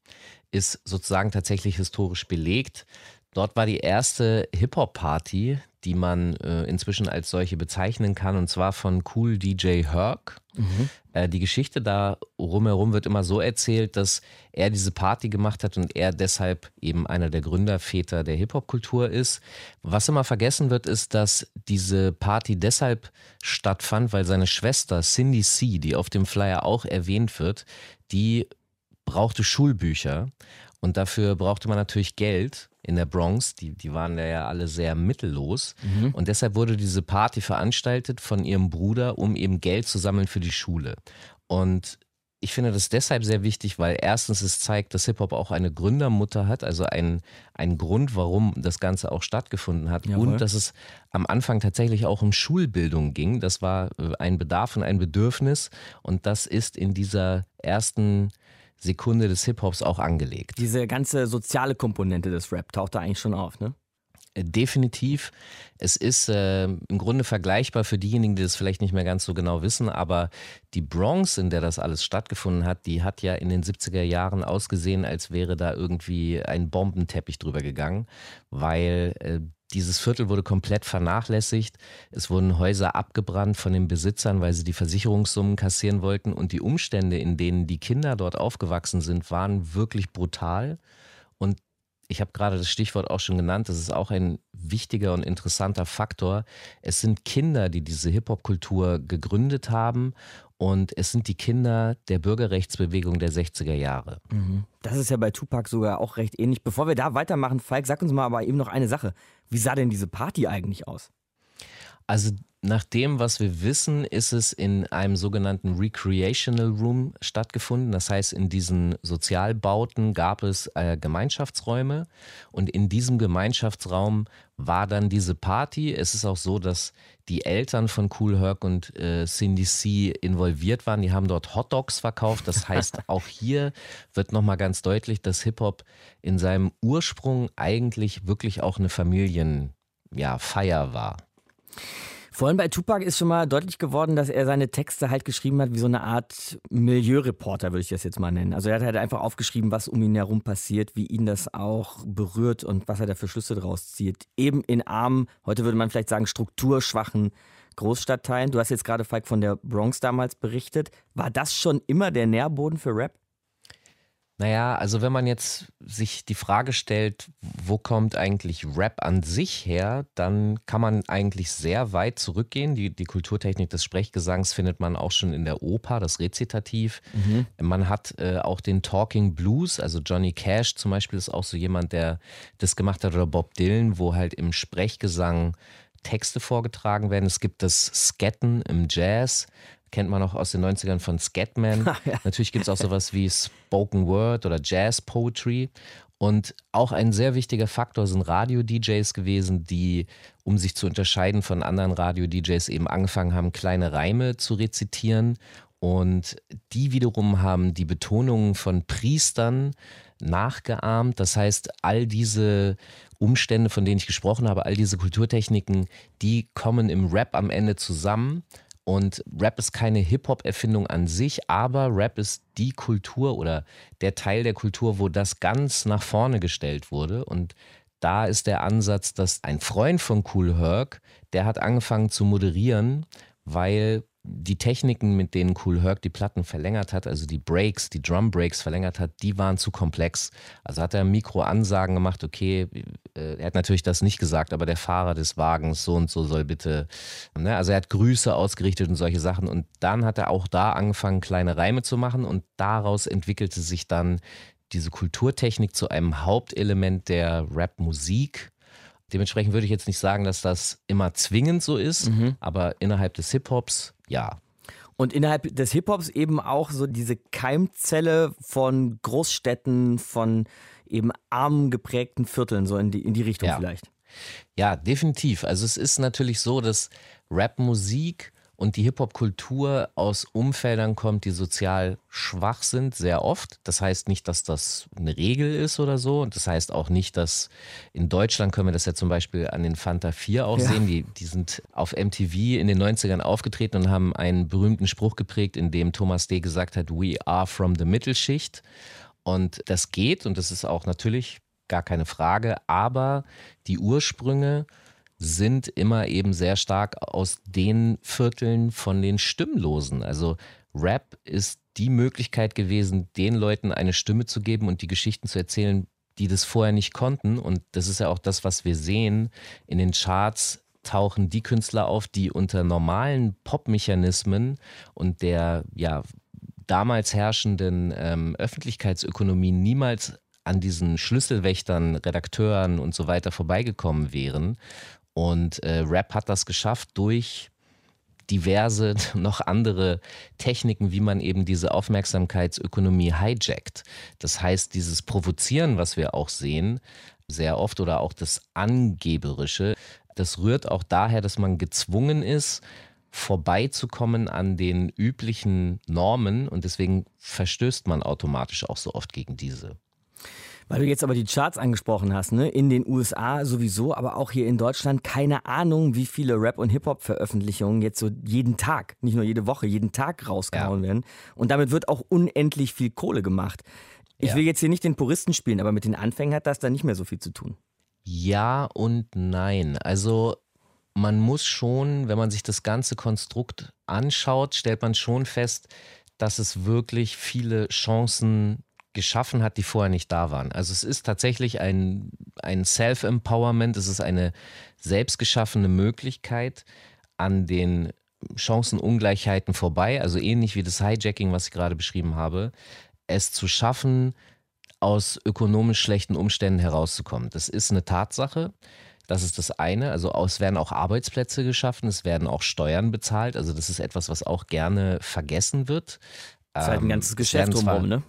S: ist sozusagen tatsächlich historisch belegt. Dort war die erste Hip-Hop-Party, die man äh, inzwischen als solche bezeichnen kann, und zwar von Cool DJ Herc.
C: Mhm.
S: Äh, die Geschichte da rumherum wird immer so erzählt, dass er diese Party gemacht hat und er deshalb eben einer der Gründerväter der Hip-Hop-Kultur ist. Was immer vergessen wird, ist, dass diese Party deshalb stattfand, weil seine Schwester Cindy C., die auf dem Flyer auch erwähnt wird, die brauchte Schulbücher und dafür brauchte man natürlich Geld in der Bronx. Die, die waren ja alle sehr mittellos.
C: Mhm.
S: Und deshalb wurde diese Party veranstaltet von ihrem Bruder, um eben Geld zu sammeln für die Schule. Und ich finde das deshalb sehr wichtig, weil erstens es zeigt, dass Hip-Hop auch eine Gründermutter hat, also ein, ein Grund, warum das Ganze auch stattgefunden hat.
C: Jawohl.
S: Und dass es am Anfang tatsächlich auch um Schulbildung ging. Das war ein Bedarf und ein Bedürfnis. Und das ist in dieser ersten Sekunde des Hip-Hops auch angelegt.
C: Diese ganze soziale Komponente des Rap taucht da eigentlich schon auf, ne?
S: Äh, Definitiv. Es ist äh, im Grunde vergleichbar für diejenigen, die das vielleicht nicht mehr ganz so genau wissen, aber die Bronx, in der das alles stattgefunden hat, die hat ja in den 70er Jahren ausgesehen, als wäre da irgendwie ein Bombenteppich drüber gegangen, weil äh, dieses Viertel wurde komplett vernachlässigt. Es wurden Häuser abgebrannt von den Besitzern, weil sie die Versicherungssummen kassieren wollten. Und die Umstände, in denen die Kinder dort aufgewachsen sind, waren wirklich brutal. Ich habe gerade das Stichwort auch schon genannt, das ist auch ein wichtiger und interessanter Faktor. Es sind Kinder, die diese Hip-Hop-Kultur gegründet haben und es sind die Kinder der Bürgerrechtsbewegung der 60er Jahre.
C: Mhm. Das ist ja bei Tupac sogar auch recht ähnlich. Bevor wir da weitermachen, Falk, sag uns mal aber eben noch eine Sache. Wie sah denn diese Party eigentlich aus?
S: Also nach dem, was wir wissen, ist es in einem sogenannten Recreational Room stattgefunden. Das heißt, in diesen Sozialbauten gab es äh, Gemeinschaftsräume und in diesem Gemeinschaftsraum war dann diese Party. Es ist auch so, dass die Eltern von Cool Herc und äh, Cindy C involviert waren. Die haben dort Hot Dogs verkauft. Das heißt, auch hier wird nochmal ganz deutlich, dass Hip-Hop in seinem Ursprung eigentlich wirklich auch eine Familienfeier ja, war.
C: Vorhin bei Tupac ist schon mal deutlich geworden, dass er seine Texte halt geschrieben hat wie so eine Art Milieureporter, würde ich das jetzt mal nennen. Also er hat halt einfach aufgeschrieben, was um ihn herum passiert, wie ihn das auch berührt und was er da für Schlüsse draus zieht. Eben in armen, heute würde man vielleicht sagen, strukturschwachen Großstadtteilen. Du hast jetzt gerade, Falk, von der Bronx damals berichtet. War das schon immer der Nährboden für Rap?
S: Naja, also wenn man jetzt sich die Frage stellt, wo kommt eigentlich Rap an sich her, dann kann man eigentlich sehr weit zurückgehen. Die, die Kulturtechnik des Sprechgesangs findet man auch schon in der Oper, das Rezitativ.
C: Mhm.
S: Man hat äh, auch den Talking Blues, also Johnny Cash zum Beispiel ist auch so jemand, der das gemacht hat, oder Bob Dylan, wo halt im Sprechgesang Texte vorgetragen werden. Es gibt das Sketten im Jazz kennt man auch aus den 90ern von Scatman.
C: ja.
S: Natürlich gibt es auch sowas wie Spoken Word oder Jazz Poetry. Und auch ein sehr wichtiger Faktor sind Radio-DJs gewesen, die, um sich zu unterscheiden von anderen Radio-DJs, eben angefangen haben, kleine Reime zu rezitieren. Und die wiederum haben die Betonungen von Priestern nachgeahmt. Das heißt, all diese Umstände, von denen ich gesprochen habe, all diese Kulturtechniken, die kommen im Rap am Ende zusammen und Rap ist keine Hip-Hop-Erfindung an sich, aber Rap ist die Kultur oder der Teil der Kultur, wo das ganz nach vorne gestellt wurde. Und da ist der Ansatz, dass ein Freund von Cool Herc, der hat angefangen zu moderieren, weil die Techniken, mit denen Cool Herc die Platten verlängert hat, also die Breaks, die Drum Breaks verlängert hat, die waren zu komplex. Also hat er Mikroansagen gemacht, okay, äh, er hat natürlich das nicht gesagt, aber der Fahrer des Wagens so und so soll bitte, ne? also er hat Grüße ausgerichtet und solche Sachen und dann hat er auch da angefangen, kleine Reime zu machen und daraus entwickelte sich dann diese Kulturtechnik zu einem Hauptelement der Rap-Musik. Dementsprechend würde ich jetzt nicht sagen, dass das immer zwingend so ist,
C: Mhm.
S: aber innerhalb des Hip-Hops ja.
C: Und innerhalb des Hip-Hops eben auch so diese Keimzelle von Großstädten, von eben armen geprägten Vierteln, so in die, in die Richtung
S: Ja.
C: vielleicht.
S: Ja, definitiv. Also es ist natürlich so, dass Rapmusik und die Hip-Hop-Kultur aus Umfeldern kommt, die sozial schwach sind, sehr oft. Das heißt nicht, dass das eine Regel ist oder so. Und das heißt auch nicht, dass in Deutschland können wir das ja zum Beispiel an den Fanta 4 auch
C: Ja.
S: sehen. Die, die sind auf MTV in den 90ern aufgetreten und haben einen berühmten Spruch geprägt, in dem Thomas D. gesagt hat, we are from the Mittelschicht. Und das geht und das ist auch natürlich gar keine Frage, aber die Ursprünge sind immer eben sehr stark aus den Vierteln von den Stimmlosen. Also Rap ist die Möglichkeit gewesen, den Leuten eine Stimme zu geben und die Geschichten zu erzählen, die das vorher nicht konnten. Und das ist ja auch das, was wir sehen. In den Charts tauchen die Künstler auf, die unter normalen Pop-Mechanismen und der ja damals herrschenden ähm, Öffentlichkeitsökonomie niemals an diesen Schlüsselwächtern, Redakteuren und so weiter vorbeigekommen wären. Und äh, Rap hat das geschafft durch diverse noch andere Techniken, wie man eben diese Aufmerksamkeitsökonomie hijackt. Das heißt, dieses Provozieren, was wir auch sehen, sehr oft oder auch das Angeberische, das rührt auch daher, dass man gezwungen ist, vorbeizukommen an den üblichen Normen und deswegen verstößt man automatisch auch so oft gegen diese.
C: Weil du jetzt aber die Charts angesprochen hast, ne? In den USA sowieso, aber auch hier in Deutschland keine Ahnung, wie viele Rap- und Hip-Hop-Veröffentlichungen jetzt so jeden Tag, nicht nur jede Woche, jeden Tag rausgehauen ja. werden. Und damit wird auch unendlich viel Kohle gemacht. Ich ja. will jetzt hier nicht den Puristen spielen, aber mit den Anfängen hat das da nicht mehr so viel zu tun.
S: Ja und nein. Also man muss schon, wenn man sich das ganze Konstrukt anschaut, stellt man schon fest, dass es wirklich viele Chancen geschaffen hat, die vorher nicht da waren. Also es ist tatsächlich ein, ein Self-Empowerment, es ist eine selbstgeschaffene Möglichkeit, an den Chancenungleichheiten vorbei, also ähnlich wie das Hijacking, was ich gerade beschrieben habe, es zu schaffen, aus ökonomisch schlechten Umständen herauszukommen. Das ist eine Tatsache. Das ist das eine. Also es werden auch Arbeitsplätze geschaffen, es werden auch Steuern bezahlt. Also das ist etwas, was auch gerne vergessen wird.
C: Das ist halt ein ähm, ganzes Geschäft drumherum, ne?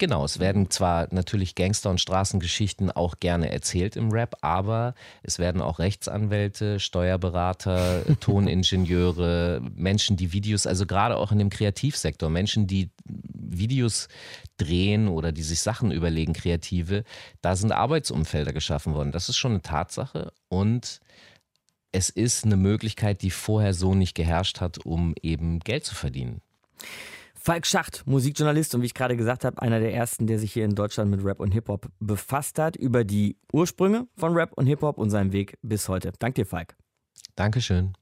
S: Genau, es werden zwar natürlich Gangster- und Straßengeschichten auch gerne erzählt im Rap, aber es werden auch Rechtsanwälte, Steuerberater, Toningenieure, Menschen, die Videos, also gerade auch in dem Kreativsektor, Menschen, die Videos drehen oder die sich Sachen überlegen, kreative, da sind Arbeitsumfelder geschaffen worden. Das ist schon eine Tatsache und es ist eine Möglichkeit, die vorher so nicht geherrscht hat, um eben Geld zu verdienen.
C: Falk Schacht, Musikjournalist und wie ich gerade gesagt habe, einer der ersten, der sich hier in Deutschland mit Rap und Hip-Hop befasst hat, über die Ursprünge von Rap und Hip-Hop und seinen Weg bis heute. Dank dir, Falk.
S: Dankeschön.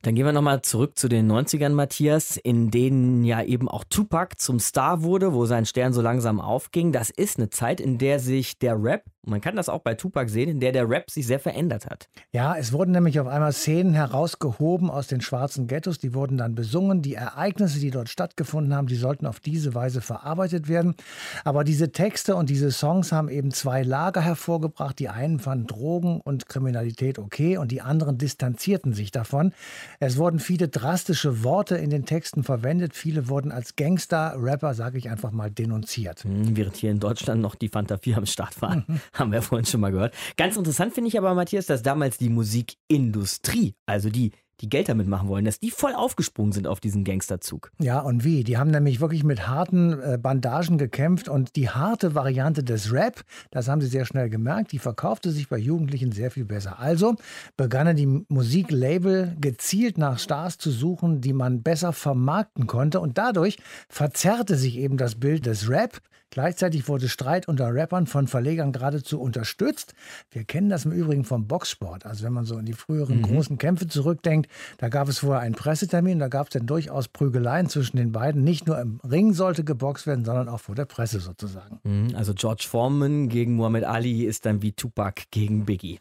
C: Dann gehen wir nochmal zurück zu den 90ern, Matthias, in denen ja eben auch Tupac zum Star wurde, wo sein Stern so langsam aufging. Das ist eine Zeit, in der sich der Rap man kann das auch bei Tupac sehen, in der der Rap sich sehr verändert hat.
E: Ja, es wurden nämlich auf einmal Szenen herausgehoben aus den schwarzen Ghettos, die wurden dann besungen. Die Ereignisse, die dort stattgefunden haben, die sollten auf diese Weise verarbeitet werden. Aber diese Texte und diese Songs haben eben zwei Lager hervorgebracht. Die einen fanden Drogen und Kriminalität okay und die anderen distanzierten sich davon. Es wurden viele drastische Worte in den Texten verwendet. Viele wurden als Gangster, Rapper, sage ich einfach mal, denunziert.
C: Hm, während hier in Deutschland noch die Fanta 4 am Start waren. haben wir vorhin schon mal gehört. Ganz interessant finde ich aber, Matthias, dass damals die Musikindustrie, also die, die Geld damit machen wollen, dass die voll aufgesprungen sind auf diesen Gangsterzug.
E: Ja, und wie? Die haben nämlich wirklich mit harten äh, Bandagen gekämpft und die harte Variante des Rap, das haben sie sehr schnell gemerkt, die verkaufte sich bei Jugendlichen sehr viel besser. Also begannen die Musiklabel gezielt nach Stars zu suchen, die man besser vermarkten konnte und dadurch verzerrte sich eben das Bild des Rap Gleichzeitig wurde Streit unter Rappern von Verlegern geradezu unterstützt. Wir kennen das im Übrigen vom Boxsport. Also wenn man so in die früheren mhm. großen Kämpfe zurückdenkt, da gab es vorher einen Pressetermin, da gab es dann durchaus Prügeleien zwischen den beiden. Nicht nur im Ring sollte geboxt werden, sondern auch vor der Presse sozusagen.
C: Mhm, also George Foreman gegen Muhammad Ali ist dann wie Tupac gegen Biggie.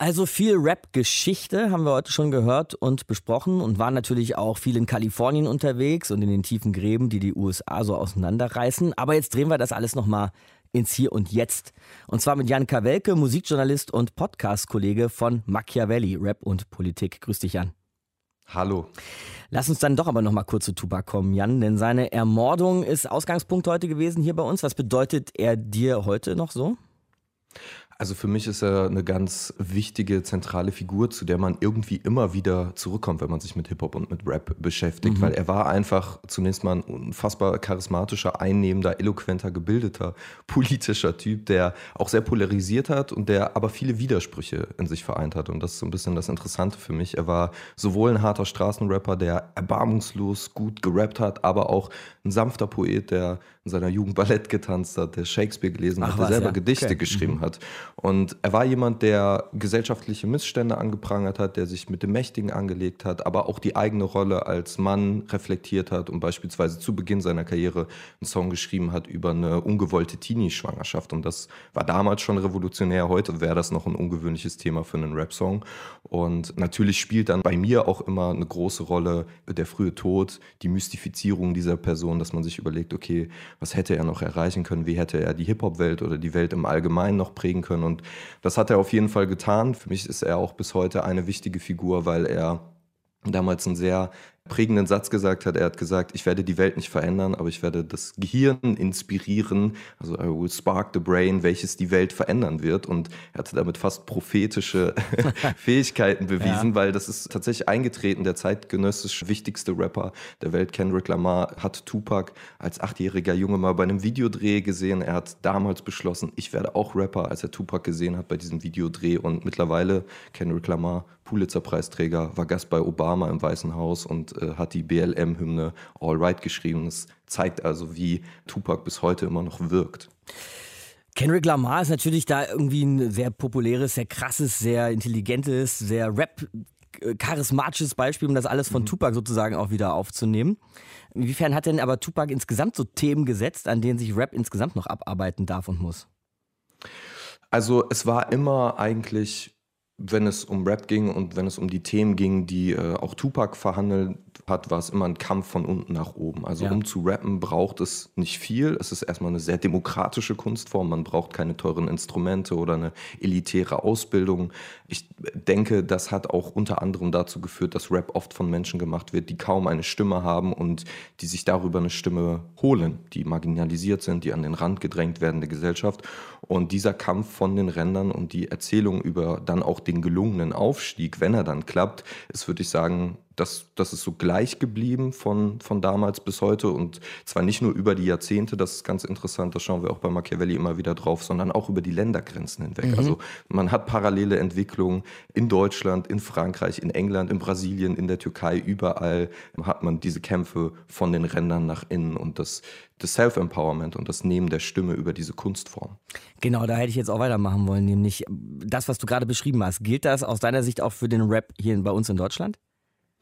C: Also viel Rap-Geschichte haben wir heute schon gehört und besprochen und waren natürlich auch viel in Kalifornien unterwegs und in den tiefen Gräben, die die USA so auseinanderreißen. Aber jetzt drehen wir das alles nochmal ins Hier und Jetzt. Und zwar mit Jan Kawelke, Musikjournalist und Podcast-Kollege von Machiavelli, Rap und Politik. Grüß dich, Jan.
T: Hallo.
C: Lass uns dann doch aber nochmal kurz zu Tupac kommen, Jan, denn seine Ermordung ist Ausgangspunkt heute gewesen hier bei uns. Was bedeutet er dir heute noch so?
T: Also für mich ist er eine ganz wichtige, zentrale Figur, zu der man irgendwie immer wieder zurückkommt, wenn man sich mit Hip-Hop und mit Rap beschäftigt, mhm. weil er war einfach zunächst mal ein unfassbar charismatischer, einnehmender, eloquenter, gebildeter, politischer Typ, der auch sehr polarisiert hat und der aber viele Widersprüche in sich vereint hat. Und das ist so ein bisschen das Interessante für mich. Er war sowohl ein harter Straßenrapper, der erbarmungslos gut gerappt hat, aber auch ein sanfter Poet, der in seiner Jugend Ballett getanzt hat, der Shakespeare gelesen Ach, hat, der was, selber ja. Gedichte okay. geschrieben mhm. hat. Und er war jemand, der gesellschaftliche Missstände angeprangert hat, der sich mit dem Mächtigen angelegt hat, aber auch die eigene Rolle als Mann reflektiert hat und beispielsweise zu Beginn seiner Karriere einen Song geschrieben hat über eine ungewollte Teenie-Schwangerschaft. Und das war damals schon revolutionär. Heute wäre das noch ein ungewöhnliches Thema für einen Rap-Song. Und natürlich spielt dann bei mir auch immer eine große Rolle der frühe Tod, die Mystifizierung dieser Person, dass man sich überlegt, okay, was hätte er noch erreichen können? Wie hätte er die Hip-Hop-Welt oder die Welt im Allgemeinen noch prägen können? Und das hat er auf jeden Fall getan. Für mich ist er auch bis heute eine wichtige Figur, weil er damals ein sehr prägenden Satz gesagt hat. Er hat gesagt, ich werde die Welt nicht verändern, aber ich werde das Gehirn inspirieren, also I will spark the brain, welches die Welt verändern wird. Und er hatte damit fast prophetische Fähigkeiten bewiesen, ja. weil das ist tatsächlich eingetreten. Der zeitgenössisch wichtigste Rapper der Welt, Kendrick Lamar, hat Tupac als achtjähriger Junge mal bei einem Videodreh gesehen. Er hat damals beschlossen, ich werde auch Rapper, als er Tupac gesehen hat bei diesem Videodreh. Und mittlerweile Kendrick Lamar Pulitzer-Preisträger, war Gast bei Obama im Weißen Haus und äh, hat die BLM-Hymne All Right geschrieben. Das zeigt also, wie Tupac bis heute immer noch wirkt.
C: Kendrick Lamar ist natürlich da irgendwie ein sehr populäres, sehr krasses, sehr intelligentes, sehr Rap äh, charismatisches Beispiel, um das alles von mhm. Tupac sozusagen auch wieder aufzunehmen. Inwiefern hat denn aber Tupac insgesamt so Themen gesetzt, an denen sich Rap insgesamt noch abarbeiten darf und muss?
T: Also es war immer eigentlich wenn es um Rap ging und wenn es um die Themen ging, die äh, auch Tupac verhandelt hat, war es immer ein Kampf von unten nach oben. Also ja. um zu rappen braucht es nicht viel. Es ist erstmal eine sehr demokratische Kunstform. Man braucht keine teuren Instrumente oder eine elitäre Ausbildung. Ich denke, das hat auch unter anderem dazu geführt, dass Rap oft von Menschen gemacht wird, die kaum eine Stimme haben und die sich darüber eine Stimme holen, die marginalisiert sind, die an den Rand gedrängt werden der Gesellschaft. Und dieser Kampf von den Rändern und die Erzählung über dann auch den gelungenen Aufstieg, wenn er dann klappt, ist, würde ich sagen, das, das ist so gleich geblieben von, von damals bis heute und zwar nicht nur über die Jahrzehnte, das ist ganz interessant, das schauen wir auch bei Machiavelli immer wieder drauf, sondern auch über die Ländergrenzen hinweg. Mhm. Also man hat parallele Entwicklungen in Deutschland, in Frankreich, in England, in Brasilien, in der Türkei, überall hat man diese Kämpfe von den Rändern nach innen und das, das Self-Empowerment und das Nehmen der Stimme über diese Kunstform.
C: Genau, da hätte ich jetzt auch weitermachen wollen, nämlich das, was du gerade beschrieben hast. Gilt das aus deiner Sicht auch für den Rap hier bei uns in Deutschland?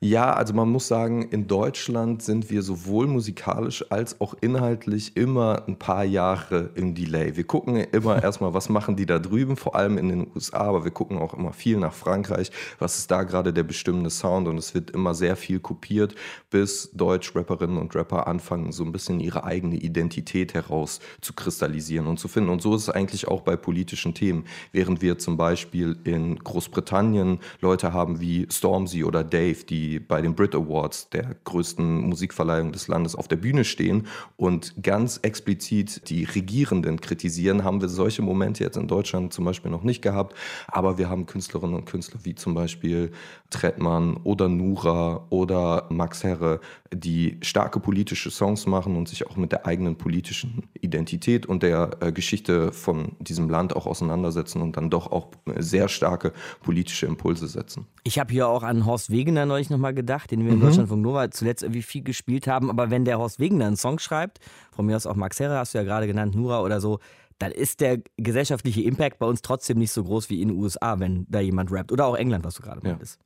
T: Ja, also man muss sagen, in Deutschland sind wir sowohl musikalisch als auch inhaltlich immer ein paar Jahre im Delay. Wir gucken immer erstmal, was machen die da drüben, vor allem in den USA, aber wir gucken auch immer viel nach Frankreich, was ist da gerade der bestimmende Sound und es wird immer sehr viel kopiert, bis Deutsch-Rapperinnen und Rapper anfangen, so ein bisschen ihre eigene Identität heraus zu kristallisieren und zu finden. Und so ist es eigentlich auch bei politischen Themen. Während wir zum Beispiel in Großbritannien Leute haben wie Stormzy oder Dave, die bei den Brit Awards, der größten Musikverleihung des Landes, auf der Bühne stehen und ganz explizit die Regierenden kritisieren, haben wir solche Momente jetzt in Deutschland zum Beispiel noch nicht gehabt. Aber wir haben Künstlerinnen und Künstler wie zum Beispiel Trettmann oder Nura oder Max Herre, die starke politische Songs machen und sich auch mit der eigenen politischen Identität und der äh, Geschichte von diesem Land auch auseinandersetzen und dann doch auch sehr starke politische Impulse setzen.
C: Ich habe hier auch an Horst Wegener neulich nochmal gedacht, den wir in mhm. Deutschland von Nova zuletzt irgendwie viel gespielt haben. Aber wenn der Horst Wegener einen Song schreibt, von mir aus auch Max Herre, hast du ja gerade genannt, Nura oder so, dann ist der gesellschaftliche Impact bei uns trotzdem nicht so groß wie in den USA, wenn da jemand rappt. Oder auch England, was du gerade ja. meintest.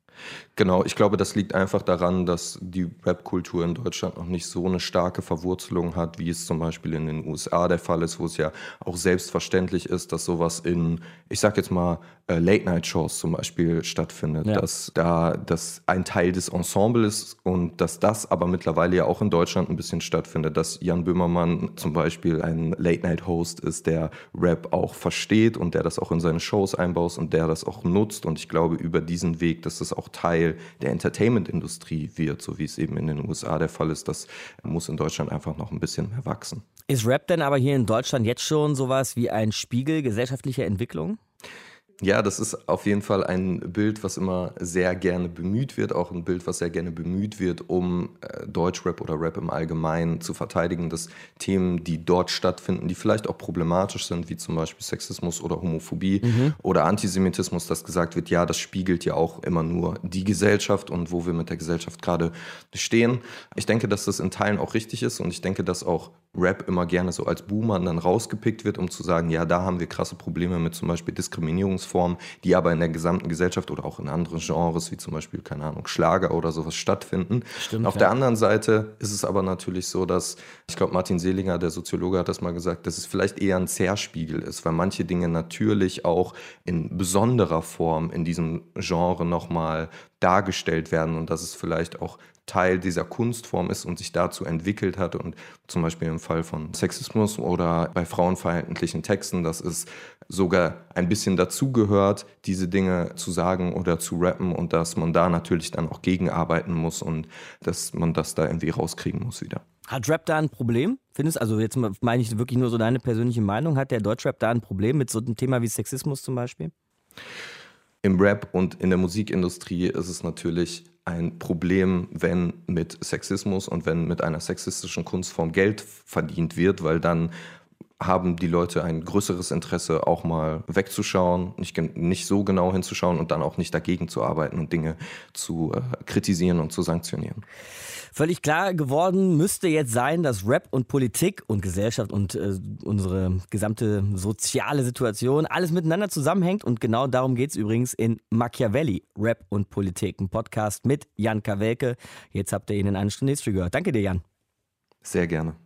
T: Genau, ich glaube, das liegt einfach daran, dass die Rap-Kultur in Deutschland noch nicht so eine starke Verwurzelung hat, wie es zum Beispiel in den USA der Fall ist, wo es ja auch selbstverständlich ist, dass sowas in, ich sag jetzt mal, äh, Late-Night-Shows zum Beispiel stattfindet, ja. dass da das ein Teil des Ensembles ist und dass das aber mittlerweile ja auch in Deutschland ein bisschen stattfindet, dass Jan Böhmermann zum Beispiel ein Late-Night-Host ist, der Rap auch versteht und der das auch in seine Shows einbaut und der das auch nutzt und ich glaube, über diesen Weg, dass das auch Teil der Entertainment-Industrie wird, so wie es eben in den USA der Fall ist, das muss in Deutschland einfach noch ein bisschen mehr wachsen.
C: Ist Rap denn aber hier in Deutschland jetzt schon sowas wie ein Spiegel gesellschaftlicher Entwicklung?
T: Ja, das ist auf jeden Fall ein Bild, was immer sehr gerne bemüht wird, auch ein Bild, was sehr gerne bemüht wird, um äh, Deutschrap oder Rap im Allgemeinen zu verteidigen, dass Themen, die dort stattfinden, die vielleicht auch problematisch sind, wie zum Beispiel Sexismus oder Homophobie mhm. oder Antisemitismus, dass gesagt wird, ja, das spiegelt ja auch immer nur die Gesellschaft und wo wir mit der Gesellschaft gerade stehen. Ich denke, dass das in Teilen auch richtig ist und ich denke, dass auch Rap immer gerne so als Boomer dann rausgepickt wird, um zu sagen, ja, da haben wir krasse Probleme mit zum Beispiel Diskriminierungsformen, die aber in der gesamten Gesellschaft oder auch in anderen Genres, wie zum Beispiel, keine Ahnung, Schlager oder sowas stattfinden. Stimmt, Auf ja. der anderen Seite ist es aber natürlich so, dass, ich glaube, Martin Selinger, der Soziologe, hat das mal gesagt, dass es vielleicht eher ein Zerspiegel ist, weil manche Dinge natürlich auch in besonderer Form in diesem Genre nochmal dargestellt werden und dass es vielleicht auch Teil dieser Kunstform ist und sich dazu entwickelt hat. Und zum Beispiel im Fall von Sexismus oder bei frauenverhältnislichen Texten, dass es sogar ein bisschen dazugehört, diese Dinge zu sagen oder zu rappen und dass man da natürlich dann auch gegenarbeiten muss und dass man das da irgendwie rauskriegen muss wieder.
C: Hat Rap da ein Problem? Findest also jetzt meine ich wirklich nur so deine persönliche Meinung, hat der Deutschrap da ein Problem mit so einem Thema wie Sexismus zum Beispiel?
T: Im Rap und in der Musikindustrie ist es natürlich ein Problem, wenn mit Sexismus und wenn mit einer sexistischen Kunstform Geld verdient wird, weil dann haben die Leute ein größeres Interesse, auch mal wegzuschauen, nicht, nicht so genau hinzuschauen und dann auch nicht dagegen zu arbeiten und Dinge zu äh, kritisieren und zu sanktionieren.
C: Völlig klar geworden müsste jetzt sein, dass Rap und Politik und Gesellschaft und äh, unsere gesamte soziale Situation alles miteinander zusammenhängt. Und genau darum geht es übrigens in Machiavelli, Rap und Politik, ein Podcast mit Jan Kawelke. Jetzt habt ihr ihn in einer Stunde gehört. Danke dir, Jan.
T: Sehr gerne.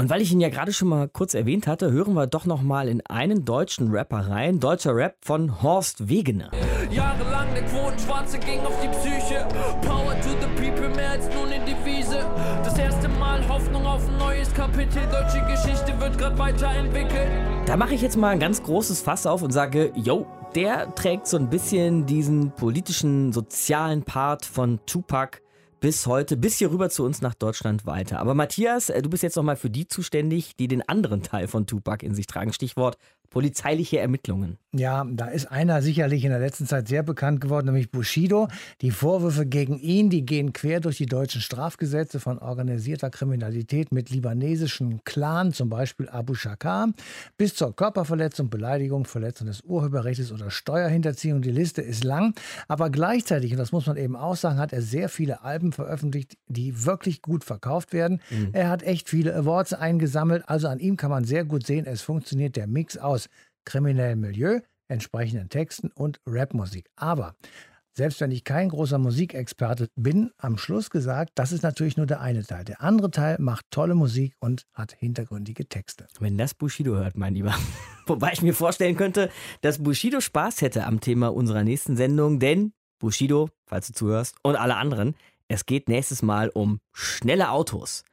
C: Und weil ich ihn ja gerade schon mal kurz erwähnt hatte, hören wir doch noch mal in einen deutschen Rapper rein. Deutscher Rap von Horst Wegener.
L: Jahrelang der Quotenschwarze ging auf die Psyche. Power to the people, mehr als nur eine Devise. Das erste Mal Hoffnung auf ein neues Kapitel. Deutsche Geschichte wird gerade weiterentwickelt.
C: Da mache ich jetzt mal ein ganz großes Fass auf und sage, yo, der trägt so ein bisschen diesen politischen, sozialen Part von Tupac bis heute, bis hier rüber zu uns nach Deutschland weiter. Aber Matthias, äh, du bist jetzt nochmal für die zuständig, die den anderen Teil von Tupac in sich tragen. Stichwort polizeiliche Ermittlungen.
E: Ja, da ist einer sicherlich in der letzten Zeit sehr bekannt geworden, nämlich Bushido. Die Vorwürfe gegen ihn, die gehen quer durch die deutschen Strafgesetze von organisierter Kriminalität mit libanesischen Clan, zum Beispiel Abu Shakar, bis zur Körperverletzung, Beleidigung, Verletzung des Urheberrechts oder Steuerhinterziehung. Die Liste ist lang, aber gleichzeitig, und das muss man eben auch sagen, hat er sehr viele Alben veröffentlicht, die wirklich gut verkauft werden. Mhm. Er hat echt viele Awards eingesammelt, also an ihm kann man sehr gut sehen, es funktioniert der Mix aus kriminellem Milieu, entsprechenden Texten und Rapmusik. Aber selbst wenn ich kein großer Musikexperte bin, am Schluss gesagt, das ist natürlich nur der eine Teil. Der andere Teil macht tolle Musik und hat hintergründige Texte.
C: Wenn das Bushido hört, mein Lieber. Wobei ich mir vorstellen könnte, dass Bushido Spaß hätte am Thema unserer nächsten Sendung, denn Bushido, falls du zuhörst, und alle anderen, es geht nächstes Mal um schnelle Autos.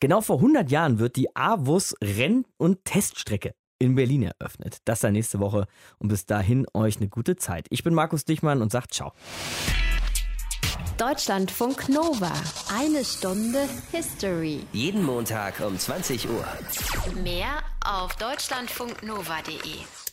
C: Genau vor 100 Jahren wird die AWUS Renn- und Teststrecke in Berlin eröffnet. Das dann nächste Woche und bis dahin euch eine gute Zeit. Ich bin Markus Dichmann und sagt ciao.
A: Deutschlandfunk Nova. Eine Stunde History.
B: Jeden Montag um 20 Uhr.
A: Mehr auf deutschlandfunknova.de.